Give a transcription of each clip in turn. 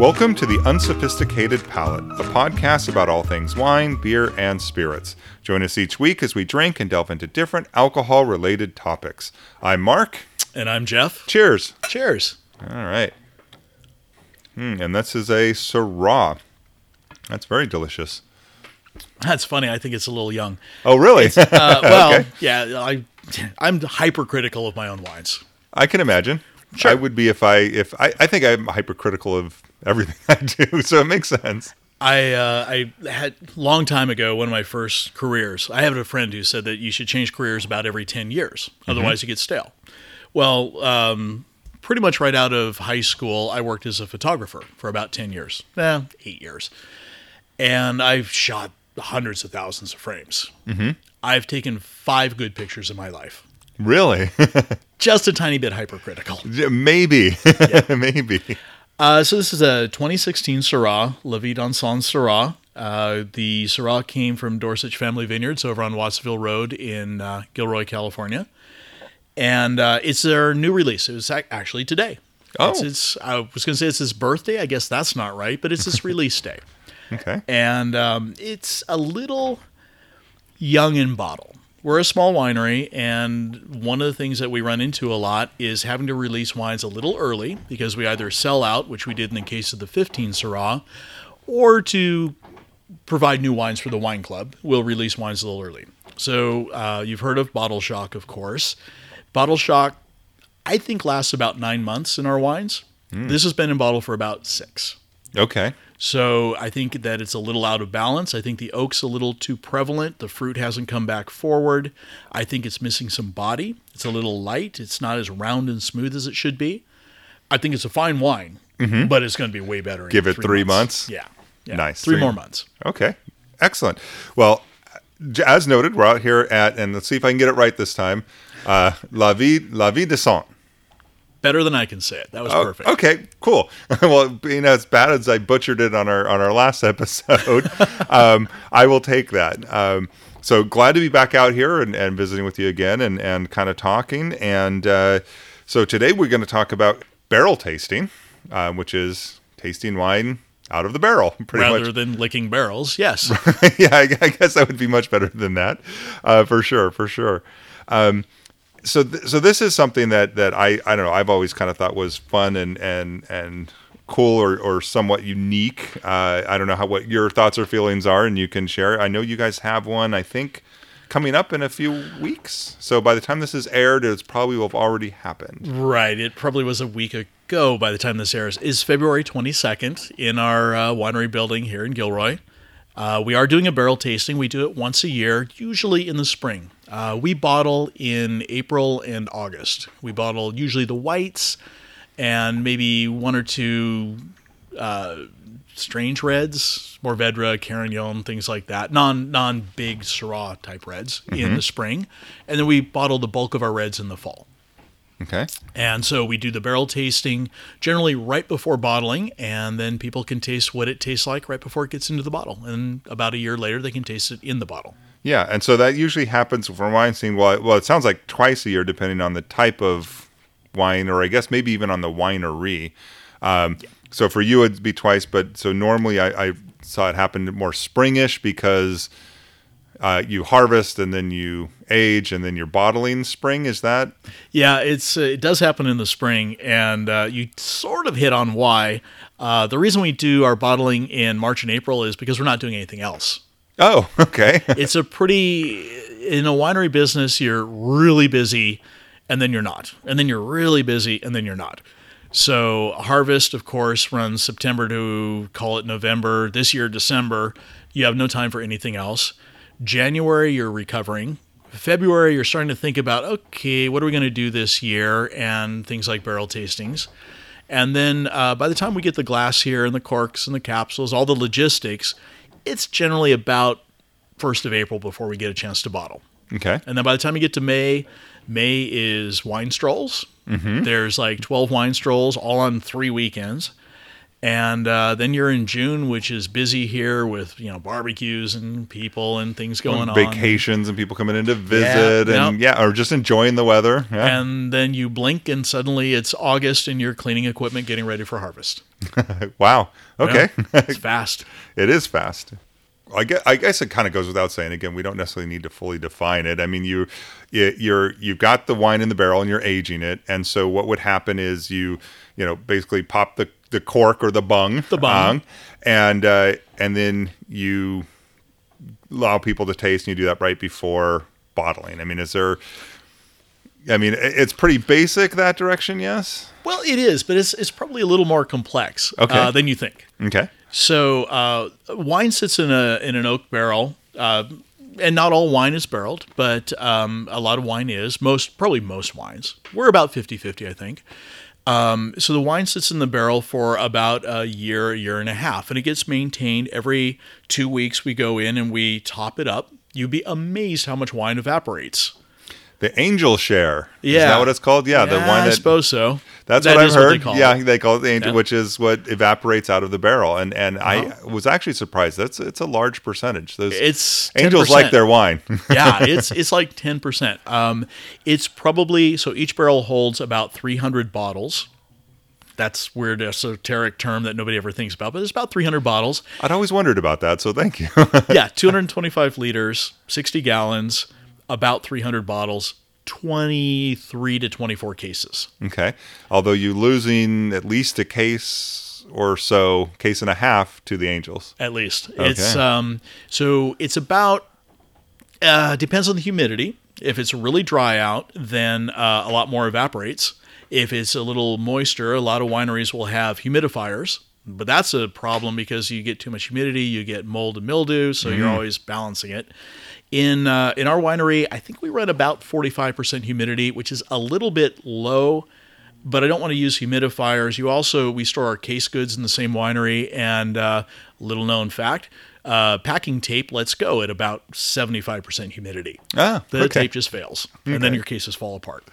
Welcome to The Unsophisticated Palate, a podcast about all things wine, beer, and spirits. Join us each week as we drink and delve into different alcohol related topics. I'm Mark. And I'm Jeff. Cheers. Cheers. All right. Mm, and this is a Syrah. That's very delicious. That's funny. I think it's a little young. Oh, really? Uh, well, Okay. yeah, I, I'm hypercritical of my own wines. I can imagine. Sure. I would be if I if I, I think I'm hypercritical of everything I do, so it makes sense. I uh, I had long time ago one of my first careers. I have a friend who said that you should change careers about every ten years, otherwise you get stale. Well, um, pretty much right out of high school, I worked as a photographer for about ten years, eh, eight years, and I've shot hundreds of thousands of frames. Mm-hmm. I've taken five good pictures in my life. Really? Just a tiny bit hypercritical. Maybe. Maybe. Uh, so this is a 2016 Syrah, La Vie Dansante Syrah. Uh, the Syrah came from Dorcich Family Vineyards over on Watsonville Road in uh, Gilroy, California, and uh, it's their new release. It was ac- actually today. Oh. It's, it's, I was going to say it's his birthday. I guess that's not right, but it's his release day, Okay. and um, it's a little young in bottle. We're a small winery, and one of the things that we run into a lot is having to release wines a little early because we either sell out, which we did in the case of the 15 Syrah, or to provide new wines for the wine club, we'll release wines a little early. So uh, you've heard of bottle shock, of course. Bottle shock, I think, lasts about nine months in our wines. This has been in bottle for about six. Okay. So I think that it's a little out of balance. I think the oak's a little too prevalent. The fruit hasn't come back forward. I think it's missing some body. It's a little light. It's not as round and smooth as it should be. I think it's a fine wine, but it's going to be way better. in Mm-hmm. Give it three months? Yeah. yeah. Nice. Three Three- more months. Okay. Excellent. Well, as noted, we're out here at, and let's see if I can get it right this time. Uh, La Vie, La Vie Dansante. Better than I can say it. That was Oh, perfect. Okay, cool. well, being as bad as I butchered it on our on our last episode, um, I will take that. Um, so glad to be back out here and, and visiting with you again and, and kind of talking. And uh, so today we're going to talk about barrel tasting, um, which is tasting wine out of the barrel, pretty much Rather much. than licking barrels. Yes. yeah, I, I guess that would be much better than that, uh, for sure, for sure. Um, so, th- so this is something that that I I don't know. I've always kind of thought was fun and and and cool or, or somewhat unique. Uh, I don't know how what your thoughts or feelings are, and you can share. I know you guys have one. I think coming up in a few weeks. So by the time this is aired, it's probably will have already happened. Right. It probably was a week ago by the time this airs. Is February 22nd in our uh, winery building here in Gilroy. Uh, we are doing a barrel tasting. We do it once a year, usually in the spring. Uh, we bottle in April and August. We bottle usually the whites and maybe one or two uh, strange reds, Mourvèdre, Carignan, things like that. Non non big Syrah type reds in the spring, and then we bottle the bulk of our reds in the fall. Okay. And so we do the barrel tasting generally right before bottling, and then people can taste what it tastes like right before it gets into the bottle. And about a year later, they can taste it in the bottle. Yeah, and so that usually happens for wine scene. Well, it- well, it sounds like twice a year, depending on the type of wine, or I guess maybe even on the winery. Um, So for you, it'd be twice, but so normally I, I saw it happen more springish because uh, you harvest and then you age and then you're bottling spring. Is that Yeah, it's uh, it does happen in the spring, and uh, you sort of hit on why. Uh, the reason we do our bottling in March and April is because we're not doing anything else. oh okay it's a pretty in a winery business you're really busy and then you're not and then you're really busy and then you're not so harvest of course runs september to call it november this year december you have no time for anything else january you're recovering february you're starting to think about okay what are we going to do this year and things like barrel tastings and then uh, by the time we get the glass here and the corks and the capsules all the logistics it's generally about first of April before we get a chance to bottle. okay And then by the time you get to May, May is wine strolls. Mm-hmm. There's like 12 wine strolls all on three weekends. And uh, then you're in June, which is busy here with you know barbecues and people and things going on. vacations and people coming in to visit Yeah, and yeah, or just enjoying the weather. Yeah. And then you blink, and suddenly it's August, and you're cleaning equipment, getting ready for harvest. wow. Okay. It's fast. it is fast. I guess, I guess it kind of goes without saying. Again, we don't necessarily need to fully define it. I mean, you, you you're you've got the wine in the barrel and you're aging it, and so what would happen is you you know basically pop the the cork or the bung, The bung. and uh, and then you allow people to taste, and you do that right before bottling. I mean, is there? I mean, it's pretty basic that direction. Yes. Well, it is, but it's it's probably a little more complex Okay. uh, than you think. Okay. So uh, wine sits in a in an oak barrel, uh, and not all wine is barreled, but um, a lot of wine is. Most probably most wines. We're about 50-50, I think. Um, so the wine sits in the barrel for about a year, a year and a half, and it gets maintained every two weeks. We go in and we top it up. You'd be amazed how much wine evaporates. The angel share. Is Yeah. that what it's called? Yeah, the Yeah, wine I that suppose so. That's That what I've heard. call yeah, it. they call it the angel, Yeah. which is what evaporates out of the barrel. And and Uh-huh. I was actually surprised. That's it's a large percentage. Those It's angels 10%. like their wine. yeah, it's it's like ten percent. Um, it's probably so each barrel holds about three hundred bottles. That's weird esoteric term that nobody ever thinks about, but it's about three hundred bottles. I'd always wondered about that. So thank you. Yeah, two hundred twenty-five liters, sixty gallons, about three hundred bottles, twenty-three to twenty-four cases. okay. Although you're losing at least a case or so, case and a half to the angels. at least. It's um so it's about uh depends on the humidity. If it's really dry out, then uh, a lot more evaporates. If it's a little moister, a lot of wineries will have humidifiers, but that's a problem because you get too much humidity, you get mold and mildew, so you're always balancing it. In uh, in our winery, I think we run about 45% humidity, which is a little bit low but I don't want to use humidifiers. You also we store our case goods in the same winery, and uh, little known fact, uh, packing tape lets go at about seventy five percent humidity. Ah, the okay. tape just fails, and then your cases fall apart.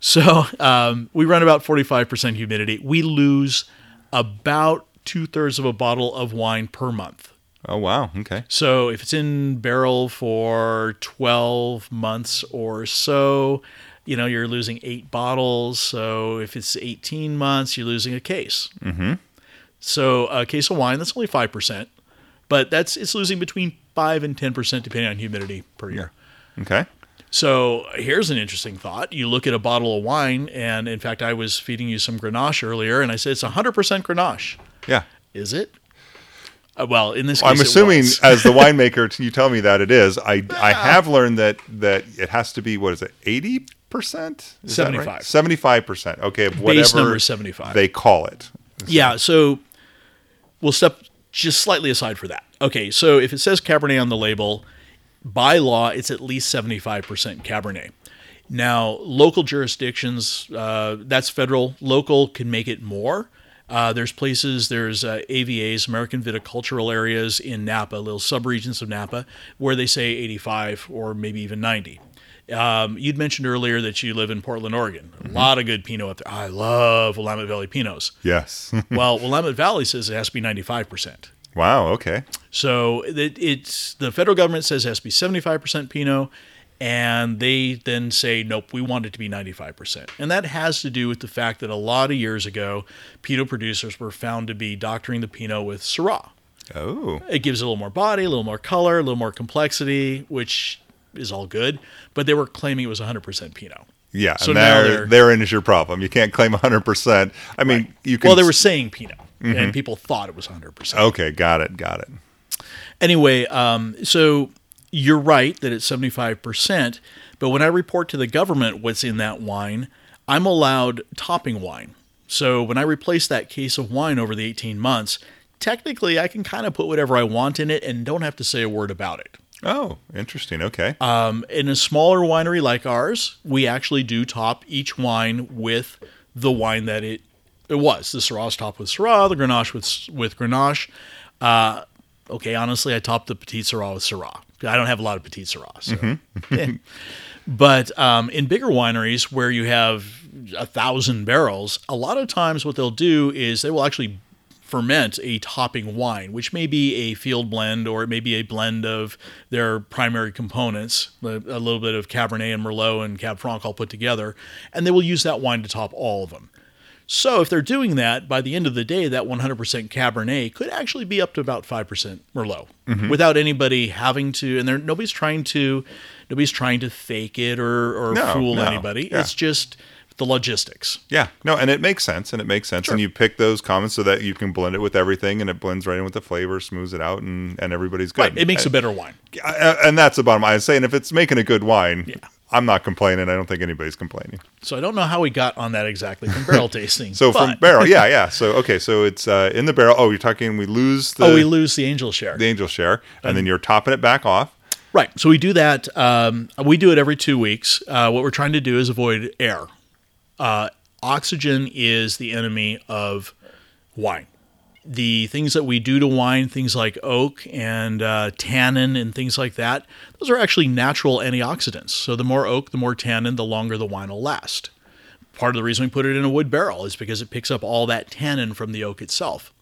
So um, we run about forty five percent humidity. We lose about two thirds of a bottle of wine per month. Oh wow. Okay. So if it's in barrel for 12 months or so, you know, you're losing eight bottles. So if it's 18 months, you're losing a case. Mm-hmm. So a case of wine, that's only 5%, but that's it's losing between 5 and 10% depending on humidity per year. Okay. So here's an interesting thought. You look at a bottle of wine, and in fact, I was feeding you some Grenache earlier, and I said it's 100% Grenache. Yeah. Is it? Uh, well, in this case, I'm it assuming was. as the winemaker, you tell me that it is. I I have learned that that it has to be what is it, eighty percent, 75. seventy five percent. Okay, of whatever Base number 75. they call it. Yeah, so we'll step just slightly aside for that. Okay, so if it says Cabernet on the label, by law, it's at least 75% Cabernet. Now, local jurisdictions, uh, that's federal, local can make it more. Uh, there's places, there's uh, AVAs, American Viticultural Areas in Napa, little subregions of Napa, where they say 85 or maybe even 90. Um, you'd mentioned earlier that you live in Portland, Oregon. A lot of good Pinot up there. I love Willamette Valley Pinots. Yes. Well, Willamette Valley says it has to be 95%. wow. Okay. So it, it's the federal government says it has to be 75% Pinot, and they then say, nope, we want it to be 95%. And that has to do with the fact that a lot of years ago, Pinot producers were found to be doctoring the Pinot with Syrah. Oh. It gives it a little more body, a little more color, a little more complexity, which is all good. But they were claiming it was 100% Pinot. Yeah. So and now they're- therein is your problem. You can't claim 100%. I mean, you can. Well, they were saying Pinot, and people thought it was 100%. Okay. Got it. Got it. Anyway, um, so you're right that it's 75%, but when I report to the government what's in that wine, I'm allowed topping wine. So when I replace that case of wine over the 18 months, technically I can kind of put whatever I want in it and don't have to say a word about it. Oh, interesting. Okay. Um, in a smaller winery like ours, we actually do top each wine with the wine that it it was. The Syrah's topped with Syrah, the Grenache with with Grenache. Uh, okay, honestly, I topped the Petite Sirah with Syrah. I don't have a lot of Petite Sirah, so. eh. But um, in bigger wineries where you have a thousand barrels, a lot of times what they'll do is they will actually ferment a topping wine, which may be a field blend or it may be a blend of their primary components, a little bit of Cabernet and Merlot and Cab Franc all put together, and they will use that wine to top all of them. So if they're doing that, by the end of the day, that 100% Cabernet could actually be up to about 5% Merlot Mm-hmm. without anybody having to, and there nobody's trying to, nobody's trying to fake it or, or No, fool no, anybody. yeah. It's just the logistics. Yeah, no, and it makes sense, and it makes sense, and you pick those comments so that you can blend it with everything, and it blends right in with the flavor, smooths it out, and, and everybody's good. Right. It makes a better wine. and, and that's the bottom line. I was saying if it's making a good wine, I'm not complaining. I don't think anybody's complaining. So I don't know how we got on that exactly from barrel tasting. So from barrel, yeah, yeah. So okay, so it's uh, in the barrel. Oh, you're talking. We lose the oh, we lose the angel share. the angel share, and then you're topping it back off. Right. So we do that. Um, we do it every two weeks. Uh, what we're trying to do is avoid air. Uh, oxygen is the enemy of wine. The things that we do to wine, things like oak and uh, tannin and things like that, those are actually natural antioxidants. So the more oak, the more tannin, the longer the wine will last. Part of the reason we put it in a wood barrel is because it picks up all that tannin from the oak itself.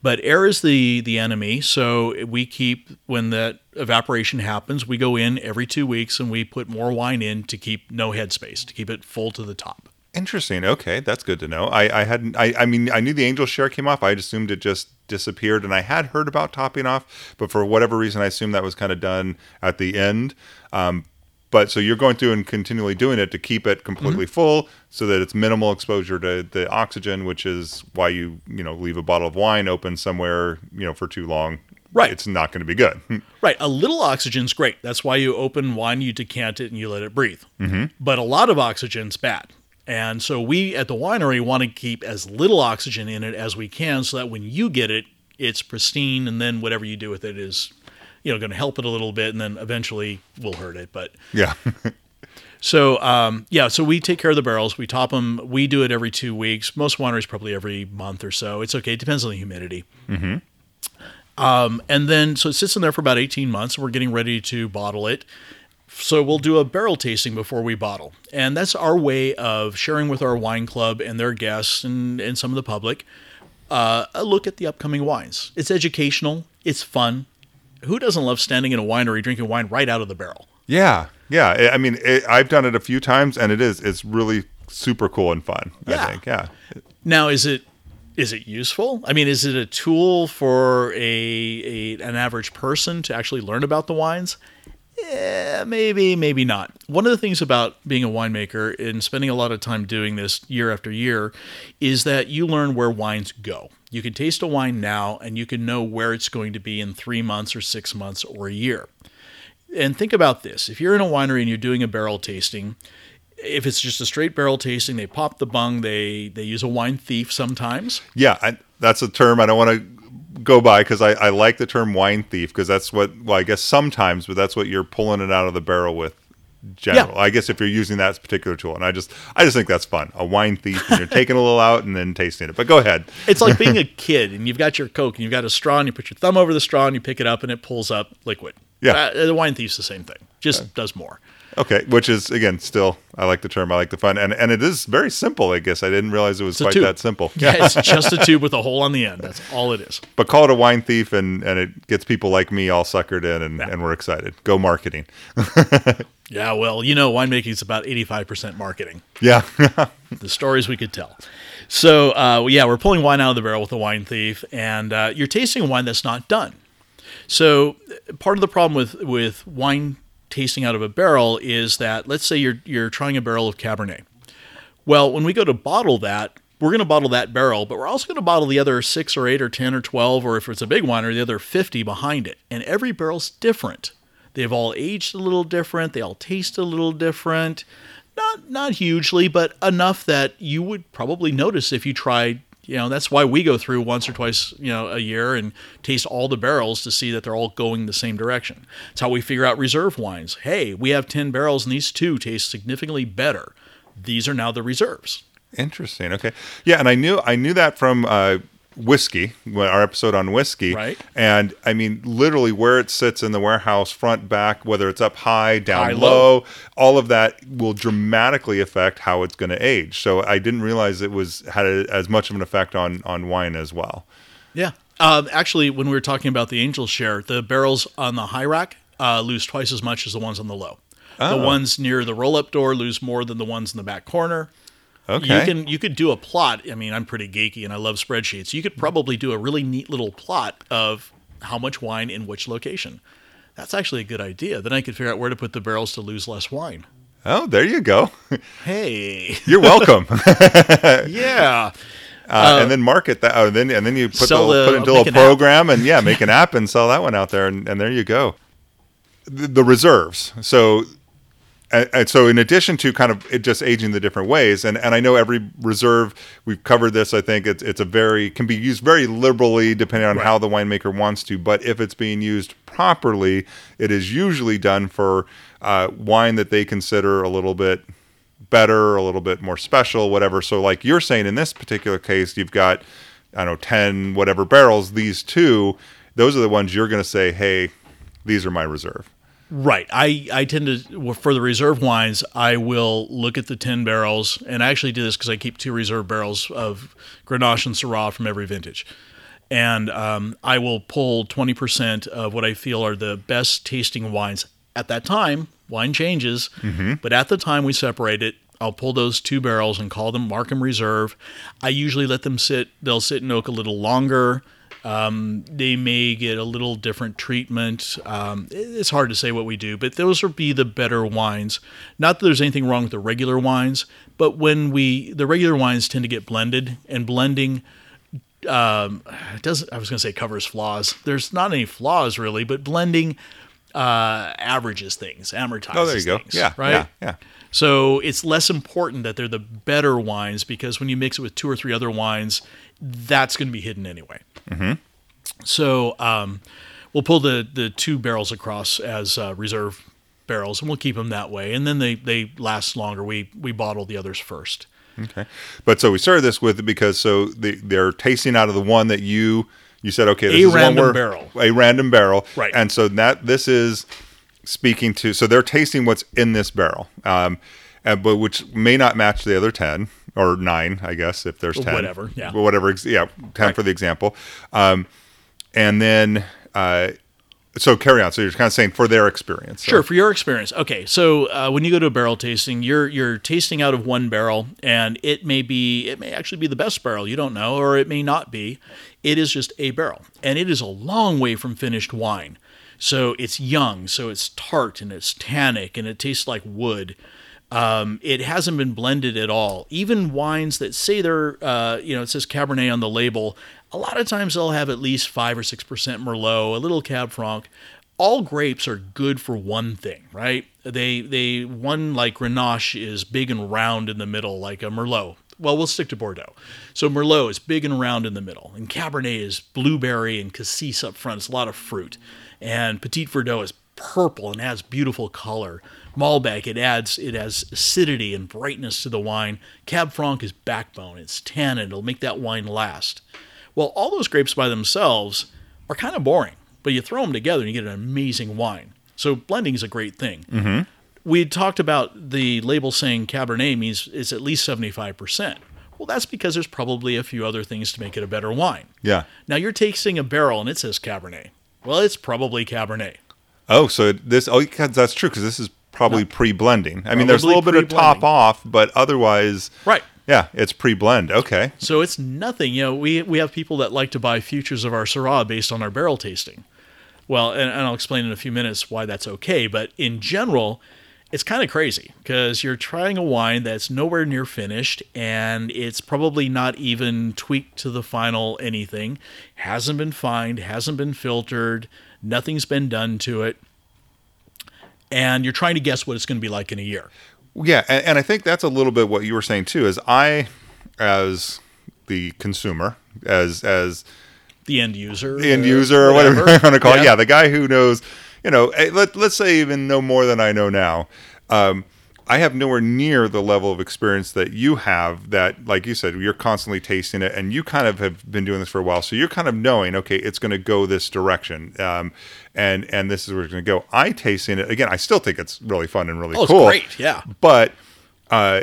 But air is the the enemy, so we keep when that evaporation happens, we go in every two weeks and we put more wine in to keep no headspace, to keep it full to the top. Interesting. Okay, that's good to know. I, I hadn't. I, I mean, I knew the angel share came off. I assumed it just disappeared, and I had heard about topping off, but for whatever reason, I assumed that was kind of done at the end. Um, but so you're going through and continually doing it to keep it completely full, so that it's minimal exposure to the oxygen, which is why you you know leave a bottle of wine open somewhere you know for too long. Right. It's not going to be good. Right, a little oxygen's great. That's why you open wine, you decant it, and you let it breathe. Mm-hmm. But a lot of oxygen's bad. And so we at the winery want to keep as little oxygen in it as we can so that when you get it, it's pristine, and then whatever you do with it is, you know, going to help it a little bit, and then eventually we'll hurt it. But yeah. So um, yeah, so we take care of the barrels. We top them. We do it every two weeks. Most wineries probably every month or so. It's okay. It depends on the humidity. Mm-hmm. Um, and then so it sits in there for about eighteen months. and We're getting ready to bottle it. So we'll do a barrel tasting before we bottle, and that's our way of sharing with our wine club and their guests and, and some of the public uh, a look at the upcoming wines. It's educational. It's fun. Who doesn't love standing in a winery drinking wine right out of the barrel? Yeah, yeah. I- mean, it, I've done it a few times, and it is it's really super cool and fun. Yeah. I think, yeah. Now, is it is it useful? I mean, is it a tool for a, a an average person to actually learn about the wines? Yeah, maybe, maybe not. One of the things about being a winemaker and spending a lot of time doing this year after year is that you learn where wines go. You can taste a wine now and you can know where it's going to be in three months or six months or a year. And think about this if you're in a winery and you're doing a barrel tasting, if it's just a straight barrel tasting, they pop the bung, they, they use a wine thief sometimes. Yeah, I, that's a term I don't want to go by because I, I like the term wine thief because that's what well I guess sometimes, but that's what you're pulling it out of the barrel with. General, Yeah. I guess if you're using that particular tool, and I just I just think that's fun. A wine thief, and you're taking a little out and then tasting it. But go ahead. It's like being a kid and you've got your Coke and you've got a straw and you put your thumb over the straw and you pick it up and it pulls up liquid. Yeah. Uh, the wine thief's the same thing, just does more. Okay, which is again still I like the term. I like the fun, and and it is very simple. I guess I didn't realize it was quite that simple. Yeah, it's just a tube with a hole on the end. That's all it is. but call it a wine thief and and it gets people like me all suckered in and, and we're excited go marketing Yeah, well, you know, winemaking is about 85% marketing. yeah the stories we could tell. So, uh, yeah, we're pulling wine out of the barrel with a wine thief, and uh, you're tasting wine that's not done. So, part of the problem with with wine tasting out of a barrel is that let's say you're you're trying a barrel of Cabernet. Well, when we go to bottle that, we're going to bottle that barrel, but we're also going to bottle the other six or eight or ten or twelve, or if it's a big one, or the other fifty behind it. And every barrel's different. They've all aged a little different. They all taste a little different. Not not hugely, but enough that you would probably notice if you tried. You know, that's why we go through once or twice, you know, a year and taste all the barrels to see that they're all going the same direction. It's how we figure out reserve wines. Hey, we have 10 barrels and these two taste significantly better. These are now the reserves. interesting okay yeah and i knew i knew that from uh whiskey our episode on whiskey Right. and i mean literally where it sits in the warehouse front back whether it's up high down High, low, low. all of that will dramatically affect how it's going to age so i didn't realize it was had a, as much of an effect on on wine as well Yeah. Um, actually, when we were talking about the angel share, the barrels on the high rack uh, lose twice as much as the ones on the low. The ones near the roll up door lose more than the ones in the back corner. Okay. You can you could do a plot. I mean, I'm pretty geeky and I love spreadsheets. You could probably do a really neat little plot of how much wine in which location. That's actually a good idea. Then I could figure out where to put the barrels to lose less wine. Oh, there you go. Hey, You're welcome. yeah. Uh, and then market that. Oh, then and then you put the, the- put it into a an program and yeah, make an app and sell that one out there, and, and there you go. The, the reserves. So, and, and so in addition to kind of it just aging the different ways, and, and I know every reserve we've covered this. I think it's it's a very can be used very liberally depending on Right. how the winemaker wants to. But if it's being used properly, it is usually done for uh, wine that they consider a little bit better, a little bit more special, whatever. So, like you're saying in this particular case, you've got, I don't know, 10 whatever barrels. These two, those are the ones you're going to say, hey, these are my reserve. Right. I, I tend to, for the reserve wines, I will look at the 10 barrels. And I actually do this because I keep two reserve barrels of Grenache and Syrah from every vintage. And um, I will pull 20% of what I feel are the best tasting wines at that time. Wine changes, but at the time we separate it, I'll pull those two barrels and call them, mark them reserve. I usually let them sit, they'll sit in oak a little longer. Um, they may get a little different treatment. Um, it's hard to say what we do, but those would be the better wines. Not that there's anything wrong with the regular wines, but when we the regular wines tend to get blended, and blending um, doesn't. I was going to say covers flaws. There's not any flaws really, but blending uh, averages things, amortizes. Oh, there you go. things, Yeah. right. Yeah. Yeah. So it's less important that they're the better wines because when you mix it with two or three other wines, that's going to be hidden anyway. Mm-hmm. So um, we'll pull the the two barrels across as uh, reserve barrels, and we'll keep them that way. And then they they last longer. We we bottle the others first. Okay. But so we started this with it because so they, they're tasting out of the one that you you said okay this A is the one random where- barrel. a random barrel Right. and so that this is speaking to so they're tasting what's in this barrel um and, but which may not match the other 10 or 9 I guess if there's 10 whatever, yeah. Whatever yeah 10 Right. for the example um and then uh so carry on so you're kind of saying for their experience so- Sure, for your experience. Okay, so uh, when you go to a barrel tasting, you're you're tasting out of one barrel, and it may be it may actually be the best barrel. You don't know, or it may not be. It is just a barrel, and it is a long way from finished wine. So it's young, so it's tart and it's tannic, and it tastes like wood. Um, it hasn't been blended at all. Even wines that say they're, uh, you know, it says Cabernet on the label, a lot of times they'll have at least five or six percent Merlot, a little Cab Franc. All grapes are good for one thing, right? They they one like Grenache is big and round in the middle, like a Merlot. Well, we'll stick to Bordeaux. So Merlot is big and round in the middle, and Cabernet is blueberry and cassis up front. It's a lot of fruit, and Petit Verdot is purple and has beautiful color. Malbec it adds it has acidity and brightness to the wine. Cab Franc is backbone. It's tannin. It'll make that wine last. Well, all those grapes by themselves are kind of boring, but you throw them together and you get an amazing wine. So blending is a great thing. Mm-hmm. We talked about the label saying Cabernet means it's at least 75%. Well, that's because there's probably a few other things to make it a better wine. yeah Now you're tasting a barrel and it says Cabernet. Well, it's probably Cabernet. Oh, so this oh that's true because this is probably pre-blending. I mean, there's a little bit of top off, but otherwise, Right. yeah, it's pre-blend. Okay, So it's nothing. You know, we we have people that like to buy futures of our Syrah based on our barrel tasting. Well, and, and I'll explain in a few minutes why that's okay. But in general, it's kind of crazy because you're trying a wine that's nowhere near finished and it's probably not even tweaked to the final anything, hasn't been fined, hasn't been filtered, nothing's been done to it. And you're trying to guess what it's going to be like in a year. yeah, and, and I think that's a little bit what you were saying too. Is I, as the consumer, as as The end user, the end uh, user or whatever, you want to call it, yeah, the guy who knows, you know, eh, let let's say even know more than I know now. Um, I have nowhere near the level of experience that you have. That, like you said, you're constantly tasting it, and you kind of have been doing this for a while, so you're kind of knowing, okay, it's going to go this direction, um, and and this is where it's going to go. I tasting it again. I still think it's really fun and really Oh, it's cool. great, yeah. but uh,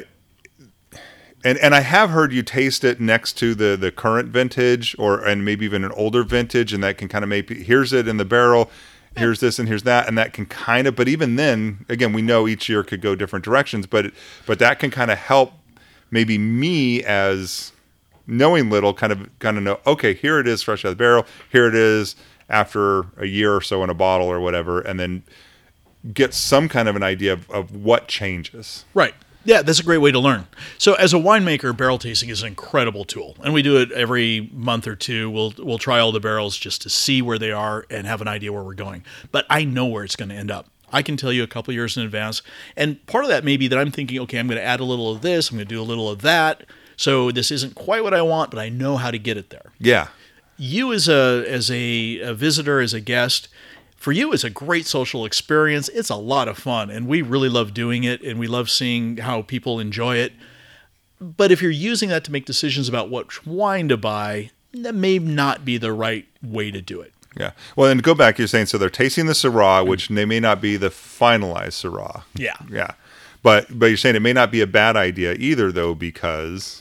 and and I have heard you taste it next to the the current vintage or and maybe even an older vintage, and that can kind of maybe here's it in the barrel, here's this and here's that, and that can kind of. But even then, again, we know each year could go different directions, but but that can kind of help maybe me as knowing little kind of kind of know okay here it is fresh out of the barrel here it is after a year or so in a bottle or whatever and then get some kind of an idea of, of what changes Right. Yeah, that's a great way to learn. So, as a winemaker, barrel tasting is an incredible tool, and we do it every month or two. We'll we'll try all the barrels just to see where they are and have an idea where we're going. But I know where it's going to end up. I can tell you a couple years in advance, and part of that may be that I'm thinking, okay, I'm going to add a little of this, I'm going to do a little of that. So this isn't quite what I want, but I know how to get it there yeah you as a as a, a visitor as a guest for you it's a great social experience. It's a lot of fun and we really love doing it and we love seeing how people enjoy it. But if you're using that to make decisions about what wine to buy that may not be the right way to do it. Yeah. Well and go back you're saying so they're tasting the syrah which they may not be the finalized syrah. Yeah. Yeah. But but you're saying it may not be a bad idea either though because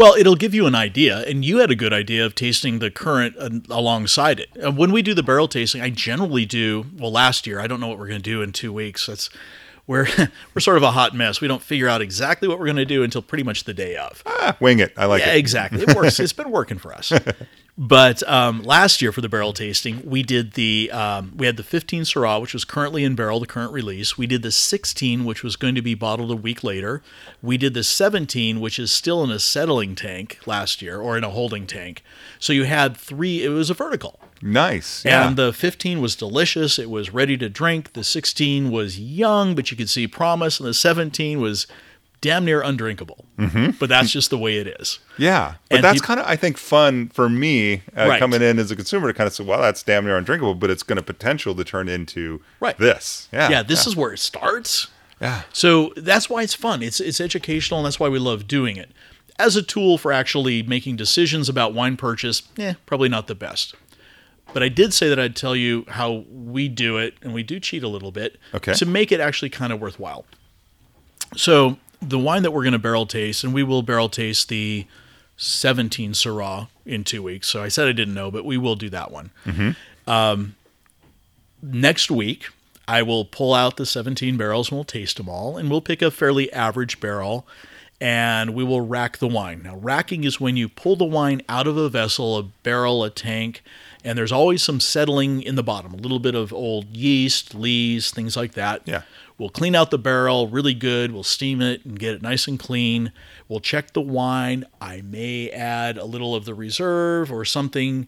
Well, it'll give you an idea, and you had a good idea of tasting the current uh, alongside it. Uh, when we do the barrel tasting, I generally do. Well, last year, I don't know what we're going to do in two weeks. That's we're we're sort of a hot mess. We don't figure out exactly what we're going to do until pretty much the day of. ah, wing it i like Yeah, it exactly. It works. it's been working for us. But um, last year for the barrel tasting, we did the um, we had the 15 Syrah, which was currently in barrel, the current release. We did the 16, which was going to be bottled a week later. We did the 17, which is still in a settling tank last year, or in a holding tank. So you had three. It was a vertical. Nice yeah And the 15 was delicious. It was ready to drink. The 16 was young, but you could see promise. And the 17 was damn near undrinkable. Mm-hmm. But that's just the way it is. Yeah, but And that's kind of I think fun for me uh, Right. coming in as a consumer to kind of say, well, that's damn near undrinkable, but it's going to potential to turn into Right. this. Yeah, Yeah, this is where it starts. yeah, So that's why it's fun. It's it's educational, and that's why we love doing it. As a tool for actually making decisions about wine purchase, eh, probably not the best. But I did say that I'd tell you how we do it, and we do cheat a little bit Okay. to make it actually kind of worthwhile. So the wine that we're going to barrel taste, and we will barrel taste the 17 Syrah in two weeks. So I said I didn't know, but we will do that one. Um, next week, I will pull out the 17 barrels and we'll taste them all, and we'll pick a fairly average barrel and we will rack the wine. Now, racking is when you pull the wine out of a vessel, a barrel, a tank, and there's always some settling in the bottom, a little bit of old yeast, lees, things like that. Yeah. We'll clean out the barrel really good. We'll steam it and get it nice and clean. We'll check the wine. I may add a little of the reserve or something.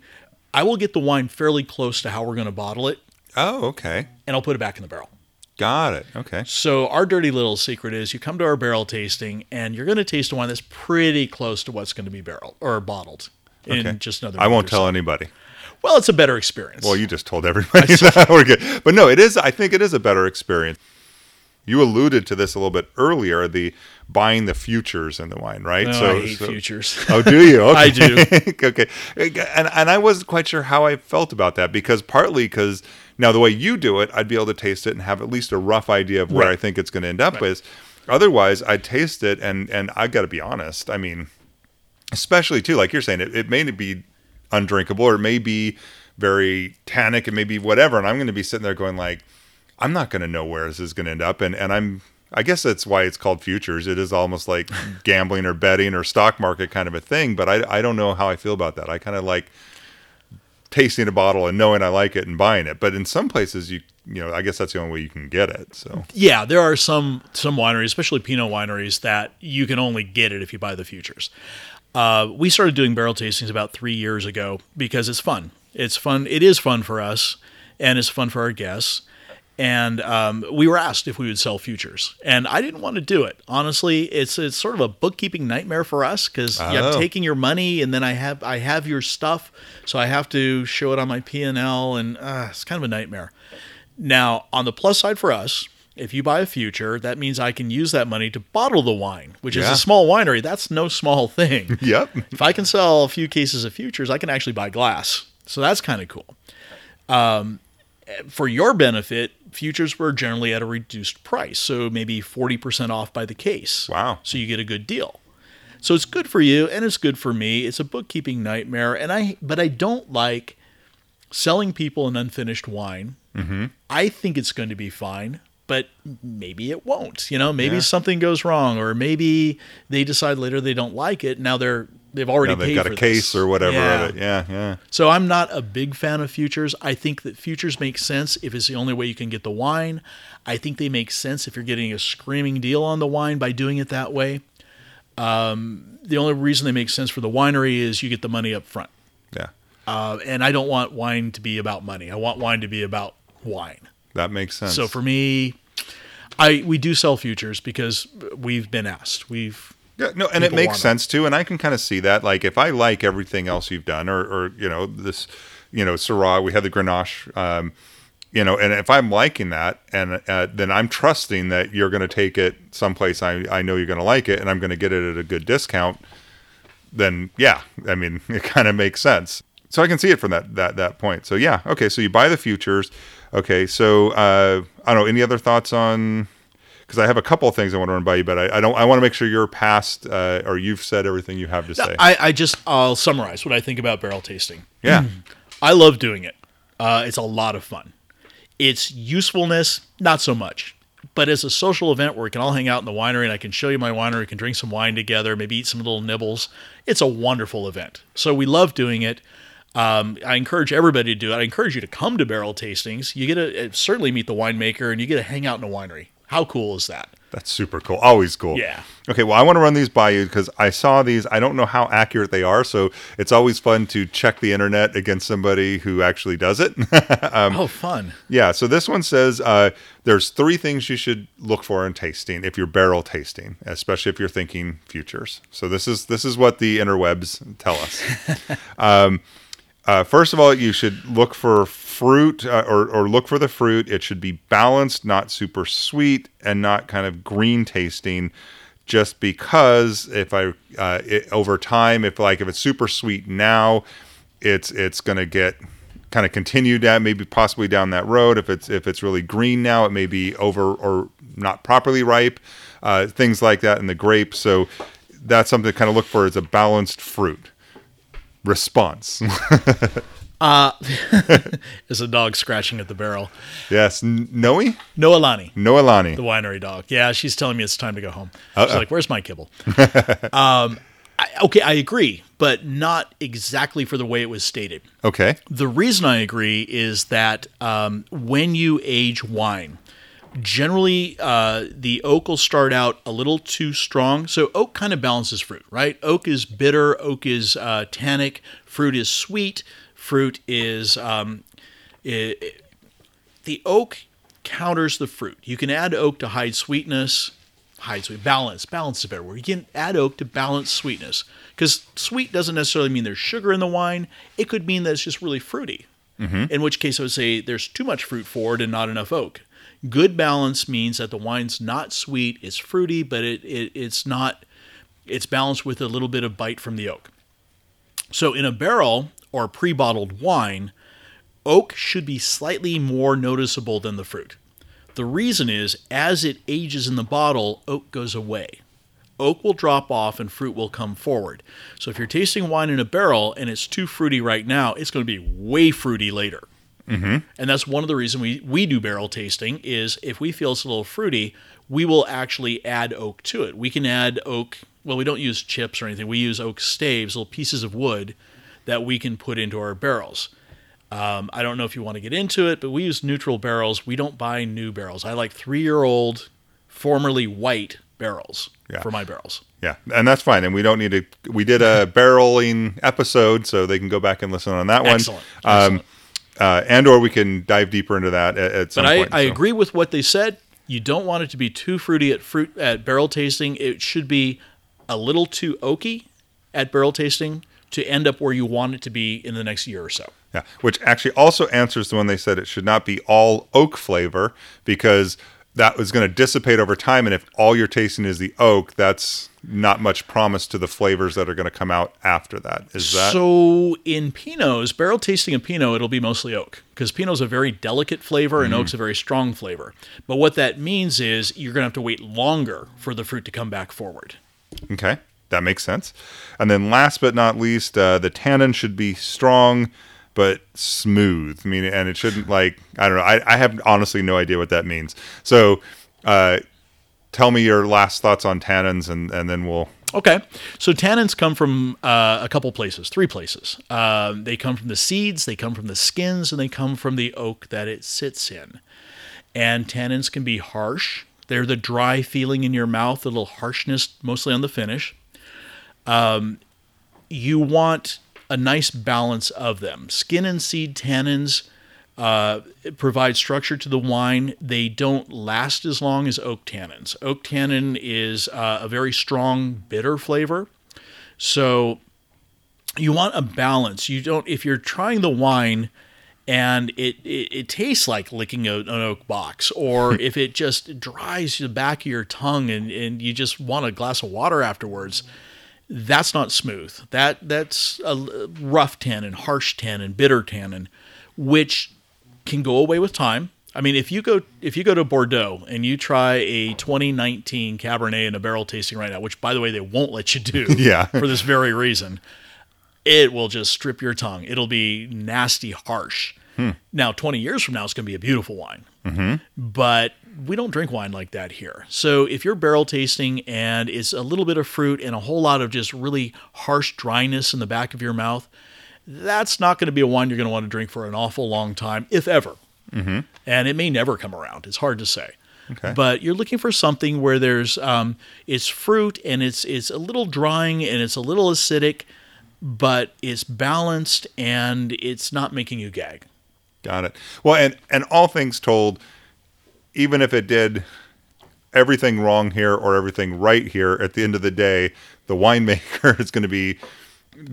I will get the wine fairly close to how we're going to bottle it, Oh, okay, and I'll put it back in the barrel. Got it. Okay, So our dirty little secret is you come to our barrel tasting and you're going to taste a wine that's pretty close to what's going to be barrel or bottled in okay. just another. I won't tell so. anybody. Well, it's a better experience. Well, you just told everybody that we're good, but no, it is. I think it is a better experience. You alluded to this a little bit earlier, the buying the futures in the wine, right? Oh, I hate futures. Oh, do you? Okay. I do. okay, and and I wasn't quite sure how I felt about that because partly because now the way you do it, I'd be able to taste it and have at least a rough idea of where Right. I think it's going to end up with. Otherwise, I'd taste it and and I got to be honest. I mean, especially too, like you're saying, it, it may be undrinkable or it may be very tannic, it may be whatever, and I'm going to be sitting there going like, I'm not going to know where this is going to end up, and and I'm. I guess that's why it's called futures. It is almost like gambling or betting or stock market kind of a thing. But I, I don't know how I feel about that. I kind of like tasting a bottle and knowing I like it and buying it. But in some places, you you know, I guess that's the only way you can get it. So yeah, there are some some wineries, especially Pinot wineries, that you can only get it if you buy the futures. Uh, we started doing barrel tastings about three years ago because it's fun. It's fun. It is fun for us, and it's fun for our guests. And um, we were asked if we would sell futures, and I didn't want to do it. Honestly, it's it's sort of a bookkeeping nightmare for us because Oh. I'm taking your money, and then I have I have your stuff, so I have to show it on my P and L, and uh, it's kind of a nightmare. Now, on the plus side for us, if you buy a future, that means I can use that money to bottle the wine, which is a small winery. That's no small thing. yep, if I can sell a few cases of futures, I can actually buy glass. So that's kind of cool. Um, for your benefit, futures were generally at a reduced price, so maybe 40% off by the case. Wow. So you get a good deal. So it's good for you and it's good for me. It's a bookkeeping nightmare and I but I don't like selling people an unfinished wine. Mm-hmm. I think it's going to be fine, but maybe it won't. You know, maybe Yeah. something goes wrong, or maybe they decide later they don't like it. Now they're they've already they've paid got a case this. or whatever Yeah. of it. Yeah, yeah. So I'm not a big fan of futures. I think that futures make sense if it's the only way you can get the wine. I think they make sense if you're getting a screaming deal on the wine by doing it that way. Um, the only reason they make sense for the winery is you get the money up front. Yeah. Uh, and I don't want wine to be about money. I want wine to be about wine. That makes sense. So for me, I we do sell futures because we've been asked. We've Yeah, no, and it makes sense too, and I can kind of see that. Like, if I like everything else you've done, or, or you know, this, you know, Syrah, we had the Grenache, um, you know, and if I'm liking that, and uh, then I'm trusting that you're going to take it someplace I I know you're going to like it, and I'm going to get it at a good discount. Then yeah, I mean, it kind of makes sense. So I can see it from that that that point. So yeah, okay. So you buy the futures. Okay, so uh, I don't know. Any other thoughts on? Because I have a couple of things I want to run by you, but I, I don't. I want to make sure you're past uh, or you've said everything you have to say. I, I just I'll summarize what I think about barrel tasting. yeah, I love doing it. Uh, it's a lot of fun. Its usefulness, not so much. But as a social event where we can all hang out in the winery and I can show you my winery, we can drink some wine together, maybe eat some little nibbles, it's a wonderful event. So we love doing it. Um, I encourage everybody to do it. I encourage you to come to barrel tastings. You get to uh, certainly meet the winemaker and you get to hang out in a winery. How cool is that? that's super cool. Always cool. Yeah. Okay, well, I want to run these by you because I saw these. I don't know how accurate they are, so it's always fun to check the internet against somebody who actually does it. oh, fun. Yeah, so this one says uh, there's three things you should look for in tasting if you're barrel tasting, especially if you're thinking futures. So this is this is what the interwebs tell us. um, uh, first of all, you should look for fruit uh, or, or look for the fruit. It should be balanced, not super sweet, and not kind of green tasting. Just because if I uh, it, over time, if like if it's super sweet now, it's it's gonna get kind of continue down, maybe possibly down that road. If it's if it's really green now, it may be over or not properly ripe. Uh, things like that in the grape. So that's something to kind of look for is a balanced fruit response. Is a dog scratching at the barrel. yes, N- Noe, Noelani. Noelani. the winery dog. Yeah, she's telling me it's time to go home. Uh-oh. She's like, "Where's my kibble?" um, I, okay, I agree, but not exactly for the way it was stated. Okay, The reason I agree is that um, when you age wine, generally uh, the oak will start out a little too strong. So oak kind of balances fruit, right? Oak is bitter, oak is uh, tannic, fruit is sweet, fruit is um, i- i- the oak counters the fruit. You can add oak to hide sweetness, hide sweet balance. Balance is a better word. You can add oak to balance sweetness because sweet doesn't necessarily mean there's sugar in the wine. It could mean that it's just really fruity. In which case, I would say there's too much fruit forward and not enough oak. Good balance means that the wine's not sweet, it's fruity, but it, it it's not. It's balanced with a little bit of bite from the oak. So in a barrel or pre-bottled wine, oak should be slightly more noticeable than the fruit. The reason is as it ages in the bottle, oak goes away. Oak will drop off and fruit will come forward. So if you're tasting wine in a barrel and it's too fruity right now, it's going to be way fruity later. Mm-hmm. And that's one of the reasons we, we do barrel tasting is if we feel it's a little fruity, we will actually add oak to it. We can add oak, well, we don't use chips or anything. We use oak staves, little pieces of wood that we can put into our barrels. Um, I don't know if you want to get into it, but we use neutral barrels. We don't buy new barrels. I like three year old, formerly white barrels Yeah. for my barrels. yeah, and that's fine. And we don't need to. We did a barreling episode, so they can go back and listen on that one. Excellent. Um, Excellent. Uh, and or we can dive deeper into that at, at some But I, point. I so. agree with what they said. You don't want it to be too fruity at fruit at barrel tasting. It should be a little too oaky at barrel tasting to end up where you want it to be in the next year or so. Yeah, which actually also answers the one they said it should not be all oak flavor because that was going to dissipate over time. And if all you're tasting is the oak, that's not much promise to the flavors that are going to come out after that. Is that So in Pinots, barrel tasting of Pinot, it'll be mostly oak because Pinot's a very delicate flavor and oak's a very strong flavor. But what that means is you're going to have to wait longer for the fruit to come back forward. okay? That makes sense. And then last but not least, uh, the tannin should be strong, but smooth. I mean, and it shouldn't like I don't know. I, I have honestly no idea what that means. So, uh, tell me your last thoughts on tannins, and and then we'll. Okay, so tannins come from uh, a couple places, three places. Uh, they come from the seeds, they come from the skins, and they come from the oak that it sits in. And tannins can be harsh. They're the dry feeling in your mouth, a little harshness, mostly on the finish. Um, you want a nice balance of them. Skin and seed tannins uh, provide structure to the wine. They don't last as long as oak tannins. Oak tannin is uh, a very strong bitter flavor. So you want a balance. You don't if you're trying the wine and it, it, it tastes like licking a, an oak box, or if it just dries the back of your tongue and, and you just want a glass of water afterwards, that's not smooth. That that's a rough tannin, harsh tannin, bitter tannin, which can go away with time. I mean, if you go if you go to Bordeaux and you try a 2019 Cabernet in a barrel tasting right now, which by the way they won't let you do, Yeah. for this very reason, it will just strip your tongue. It'll be nasty, harsh. Hmm. Now, 20 years from now, it's going to be a beautiful wine. Mm-hmm. But we don't drink wine like that here. So if you're barrel tasting and it's a little bit of fruit and a whole lot of just really harsh dryness in the back of your mouth, that's not going to be a wine you're going to want to drink for an awful long time, if ever. And it may never come around. It's hard to say. Okay. But you're looking for something where there's um, it's fruit and it's it's a little drying and it's a little acidic, but it's balanced and it's not making you gag. Got it. Well, and and all things told, even if it did everything wrong here or everything right here, at the end of the day, the winemaker is going to be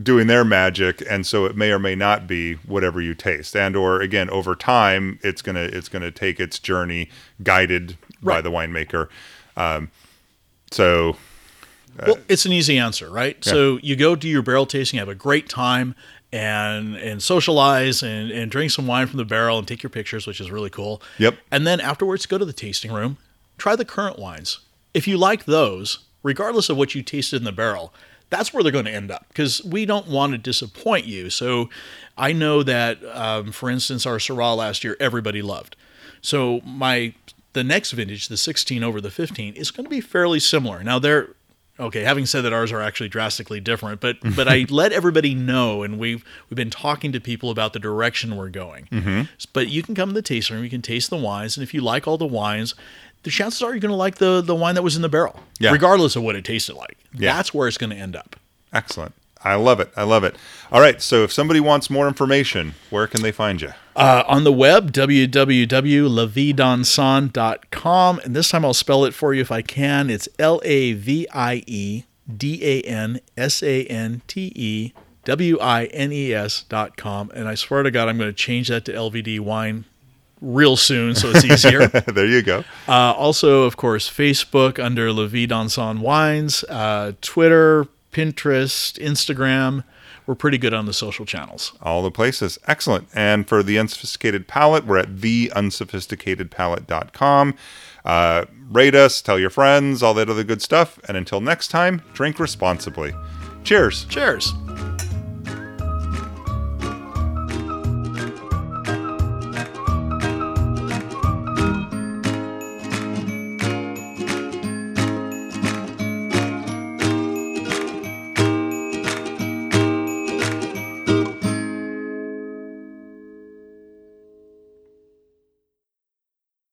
doing their magic, and so it may or may not be whatever you taste. And or again, over time, it's gonna it's gonna take its journey guided by the winemaker. Um, so Well, it's an easy answer, right? So you go do your barrel tasting, have a great time, and and socialize and, and drink some wine from the barrel and take your pictures, which is really cool. Yep. And then afterwards, go to the tasting room, try the current wines. If you like those, regardless of what you tasted in the barrel, that's where they're going to end up because we don't want to disappoint you. So I know that, um, for instance, our Syrah last year, everybody loved. So my the next vintage, the 16 over the 15, is going to be fairly similar. Now they're okay. Having said that, ours are actually drastically different, but but I let everybody know, and we've we've been talking to people about the direction we're going. But you can come to the tasting room, you can taste the wines, and if you like all the wines, the chances are you're going to like the the wine that was in the barrel, Yeah. regardless of what it tasted like. Yeah. That's where it's going to end up. excellent. I love it. I love it. All right. So if somebody wants more information, where can they find you? Uh, on the web, www.laviedansante.com. And this time I'll spell it for you if I can. It's L A V I E D A N S A N T E W I N E S dot com. And I swear to God, I'm going to change that to LVD wine real soon so it's easier. there you go. Uh, also, of course, Facebook under La Vie Dansante Wines, uh, Twitter, Pinterest, Instagram. We're pretty good on the social channels. All the places. Excellent. And for the unsophisticated palate, we're at theunsophisticatedpalate.com. Uh, rate us, tell your friends, all that other good stuff. And until next time, drink responsibly. Cheers. Cheers.